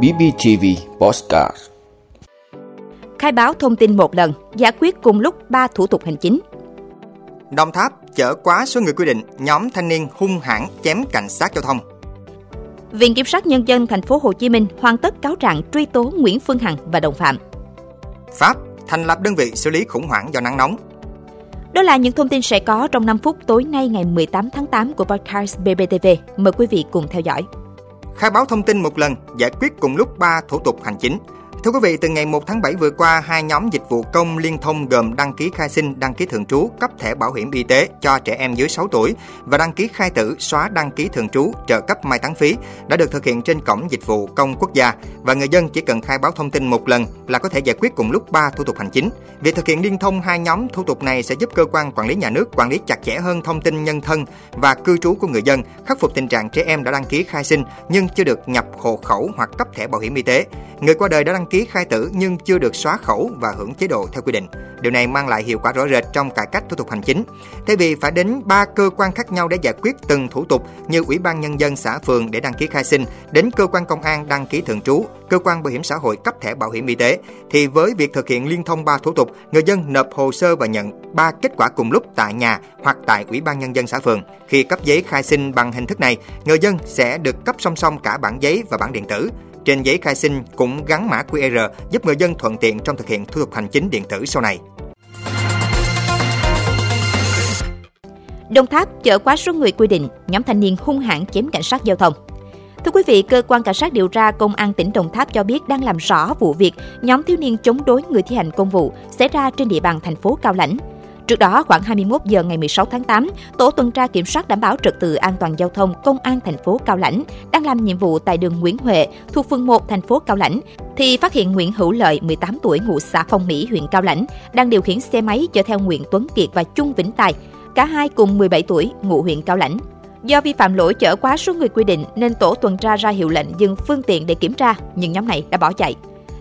BBTV Postcard Khai báo thông tin một lần, giải quyết cùng lúc 3 thủ tục hành chính. Đồng Tháp chở quá số người quy định, nhóm thanh niên hung hãn chém cảnh sát giao thông. Viện Kiểm sát Nhân dân thành phố Hồ Chí Minh hoàn tất cáo trạng truy tố Nguyễn Phương Hằng và đồng phạm. Pháp thành lập đơn vị xử lý khủng hoảng do nắng nóng. Đó là những thông tin sẽ có trong 5 phút tối nay ngày 18 tháng 8 của podcast BBTV. Mời quý vị cùng theo dõi. Khai báo thông tin một lần, giải quyết cùng lúc 3 thủ tục hành chính. Thưa quý vị, từ ngày 1 tháng 7 vừa qua, hai nhóm dịch vụ công liên thông gồm đăng ký khai sinh, đăng ký thường trú, cấp thẻ bảo hiểm y tế cho trẻ em dưới 6 tuổi và đăng ký khai tử, xóa đăng ký thường trú, trợ cấp mai táng phí đã được thực hiện trên cổng dịch vụ công quốc gia và người dân chỉ cần khai báo thông tin một lần là có thể giải quyết cùng lúc 3 thủ tục hành chính. Việc thực hiện liên thông hai nhóm thủ tục này sẽ giúp cơ quan quản lý nhà nước quản lý chặt chẽ hơn thông tin nhân thân và cư trú của người dân, khắc phục tình trạng trẻ em đã đăng ký khai sinh nhưng chưa được nhập hộ khẩu hoặc cấp thẻ bảo hiểm y tế. Người qua đời đã đăng ký khai tử nhưng chưa được xóa khẩu và hưởng chế độ theo quy định. Điều này mang lại hiệu quả rõ rệt trong cải cách thủ tục hành chính. Thay vì phải đến ba cơ quan khác nhau để giải quyết từng thủ tục như Ủy ban nhân dân xã phường để đăng ký khai sinh, đến cơ quan công an đăng ký thường trú, cơ quan bảo hiểm xã hội cấp thẻ bảo hiểm y tế thì với việc thực hiện liên thông ba thủ tục, người dân nộp hồ sơ và nhận ba kết quả cùng lúc tại nhà hoặc tại Ủy ban nhân dân xã phường. Khi cấp giấy khai sinh bằng hình thức này, người dân sẽ được cấp song song cả bản giấy và bản điện tử. Trên giấy khai sinh cũng gắn mã QR giúp người dân thuận tiện trong thực hiện thủ tục hành chính điện tử sau này. Đồng Tháp chở quá số người quy định, nhóm thanh niên hung hãn chém cảnh sát giao thông. Thưa quý vị, cơ quan cảnh sát điều tra công an tỉnh Đồng Tháp cho biết đang làm rõ vụ việc nhóm thiếu niên chống đối người thi hành công vụ xảy ra trên địa bàn thành phố Cao Lãnh. Trước đó, khoảng 21 giờ ngày 16 tháng 8, tổ tuần tra kiểm soát đảm bảo trật tự an toàn giao thông công an thành phố Cao Lãnh đang làm nhiệm vụ tại đường Nguyễn Huệ thuộc phường 1 thành phố Cao Lãnh thì phát hiện Nguyễn Hữu Lợi, 18 tuổi, ngụ xã Phong Mỹ, huyện Cao Lãnh, đang điều khiển xe máy chở theo Nguyễn Tuấn Kiệt và Chung Vĩnh Tài, cả hai cùng 17 tuổi, ngụ huyện Cao Lãnh. Do vi phạm lỗi chở quá số người quy định nên tổ tuần tra ra hiệu lệnh dừng phương tiện để kiểm tra, nhưng nhóm này đã bỏ chạy.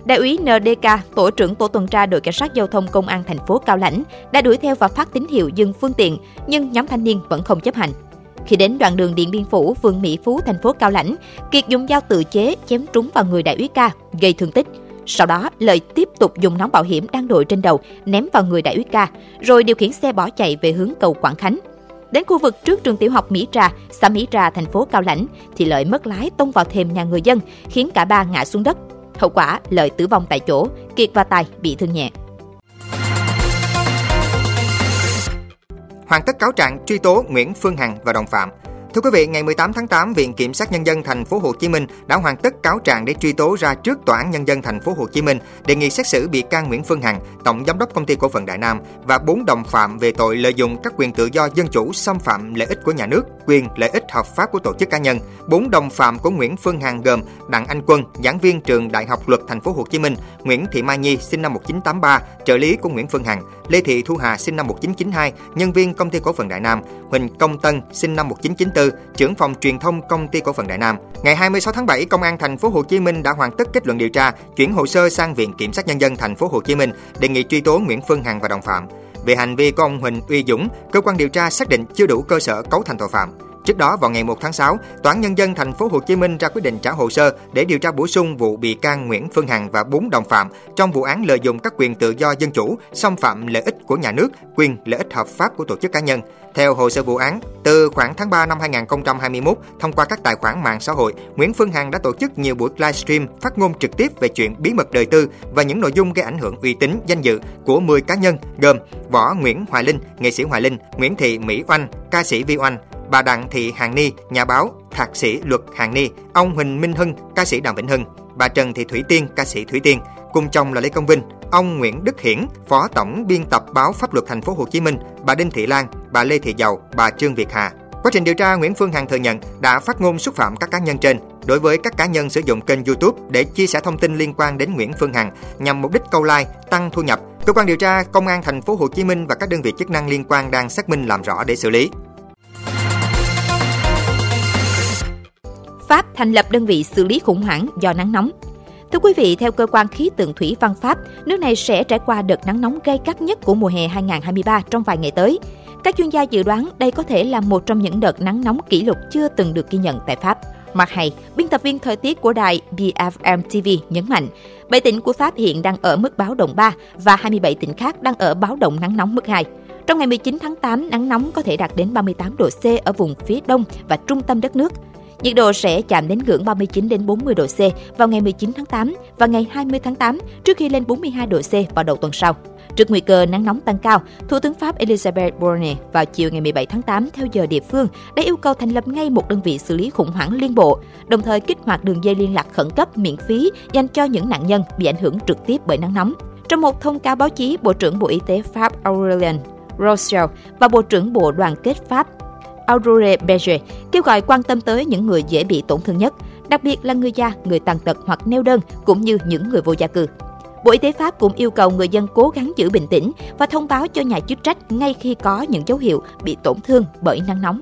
Đại úy NDK, tổ trưởng tổ tuần tra đội cảnh sát giao thông công an thành phố Cao Lãnh, đã đuổi theo và phát tín hiệu dừng phương tiện, nhưng nhóm thanh niên vẫn không chấp hành. Khi đến đoạn đường Điện Biên Phủ, phường Mỹ Phú, thành phố Cao Lãnh, Kiệt dùng dao tự chế chém trúng vào người đại úy ca, gây thương tích. Sau đó, Lợi tiếp tục dùng nón bảo hiểm đang đội trên đầu ném vào người đại úy ca, rồi điều khiển xe bỏ chạy về hướng cầu Quảng Khánh. Đến khu vực trước trường tiểu học Mỹ Trà, xã Mỹ Trà, thành phố Cao Lãnh, thì Lợi mất lái tông vào thềm nhà người dân, khiến cả ba ngã xuống đất. Hậu quả, Lợi tử vong tại chỗ, Kiệt và Tài bị thương nhẹ. Hoàn tất cáo trạng truy tố Nguyễn Phương Hằng và đồng phạm. Thưa quý vị, ngày 18 tháng 8, Viện Kiểm sát Nhân dân thành phố Hồ Chí Minh đã hoàn tất cáo trạng để truy tố ra trước Tòa án Nhân dân thành phố Hồ Chí Minh đề nghị xét xử bị can Nguyễn Phương Hằng, tổng giám đốc công ty cổ phần Đại Nam và bốn đồng phạm về tội lợi dụng các quyền tự do dân chủ xâm phạm lợi ích của nhà nước, quyền lợi ích hợp pháp của tổ chức cá nhân. Bốn đồng phạm của Nguyễn Phương Hằng gồm Đặng Anh Quân, giảng viên trường Đại học Luật thành phố Hồ Chí Minh, Nguyễn Thị Mai Nhi sinh năm 1983, trợ lý của Nguyễn Phương Hằng, Lê Thị Thu Hà sinh năm 1992, nhân viên công ty cổ phần Đại Nam, Huỳnh Công Tân sinh năm 1994, trưởng phòng truyền thông công ty cổ phần Đại Nam. Ngày 26 tháng 7, Công an thành phố Hồ Chí Minh đã hoàn tất kết luận điều tra, chuyển hồ sơ sang Viện Kiểm sát Nhân dân thành phố Hồ Chí Minh đề nghị truy tố Nguyễn Phương Hằng và đồng phạm. Về hành vi của ông Huỳnh Uy Dũng, cơ quan điều tra xác định chưa đủ cơ sở cấu thành tội phạm. Trước đó vào ngày 1 tháng 6, Tòa án nhân dân thành phố Hồ Chí Minh ra quyết định trả hồ sơ để điều tra bổ sung vụ bị can Nguyễn Phương Hằng và bốn đồng phạm trong vụ án lợi dụng các quyền tự do dân chủ, xâm phạm lợi ích của nhà nước, quyền lợi ích hợp pháp của tổ chức cá nhân. Theo hồ sơ vụ án, từ khoảng tháng 3 năm 2021, thông qua các tài khoản mạng xã hội, Nguyễn Phương Hằng đã tổ chức nhiều buổi livestream phát ngôn trực tiếp về chuyện bí mật đời tư và những nội dung gây ảnh hưởng uy tín, danh dự của 10 cá nhân gồm Võ Nguyễn Hoài Linh, nghệ sĩ Hoài Linh, Nguyễn Thị Mỹ Oanh, ca sĩ Vi Oanh, bà Đặng Thị Hàng Ni, nhà báo, thạc sĩ luật Hàng Ni, ông Huỳnh Minh Hưng, ca sĩ Đàm Vĩnh Hưng, bà Trần Thị Thủy Tiên, ca sĩ Thủy Tiên, cùng chồng là Lê Công Vinh, ông Nguyễn Đức Hiển, phó tổng biên tập báo Pháp luật thành phố Hồ Chí Minh, bà Đinh Thị Lan, bà Lê Thị Giàu, bà Trương Việt Hà. Quá trình điều tra, Nguyễn Phương Hằng thừa nhận đã phát ngôn xúc phạm các cá nhân trên. Đối với các cá nhân sử dụng kênh YouTube để chia sẻ thông tin liên quan đến Nguyễn Phương Hằng nhằm mục đích câu like, tăng thu nhập, cơ quan điều tra công an thành phố Hồ Chí Minh và các đơn vị chức năng liên quan đang xác minh làm rõ để xử lý. Pháp thành lập đơn vị xử lý khủng hoảng do nắng nóng. Thưa quý vị, theo cơ quan khí tượng thủy văn Pháp, nước này sẽ trải qua đợt nắng nóng gay gắt nhất của mùa hè 2023 trong vài ngày tới. Các chuyên gia dự đoán đây có thể là một trong những đợt nắng nóng kỷ lục chưa từng được ghi nhận tại Pháp. Mặt Hay, biên tập viên thời tiết của đài BFM TV nhấn mạnh, 7 tỉnh của Pháp hiện đang ở mức báo động 3 và 27 tỉnh khác đang ở báo động nắng nóng mức 2. Trong ngày 19 tháng 8, nắng nóng có thể đạt đến 38 độ C ở vùng phía đông và trung tâm đất nước. Nhiệt độ sẽ chạm đến ngưỡng 39 đến 40 độ C vào ngày 19 tháng 8 và ngày 20 tháng 8 trước khi lên 42 độ C vào đầu tuần sau. Trước nguy cơ nắng nóng tăng cao, Thủ tướng Pháp Elisabeth Borne vào chiều ngày 17 tháng 8 theo giờ địa phương đã yêu cầu thành lập ngay một đơn vị xử lý khủng hoảng liên bộ, đồng thời kích hoạt đường dây liên lạc khẩn cấp miễn phí dành cho những nạn nhân bị ảnh hưởng trực tiếp bởi nắng nóng. Trong một thông cáo báo chí, Bộ trưởng Bộ Y tế Pháp Aurelien Rochelle và Bộ trưởng Bộ Đoàn kết Pháp Aurore Berger kêu gọi quan tâm tới những người dễ bị tổn thương nhất, đặc biệt là người già, người tàn tật hoặc neo đơn, cũng như những người vô gia cư. Bộ Y tế Pháp cũng yêu cầu người dân cố gắng giữ bình tĩnh và thông báo cho nhà chức trách ngay khi có những dấu hiệu bị tổn thương bởi nắng nóng.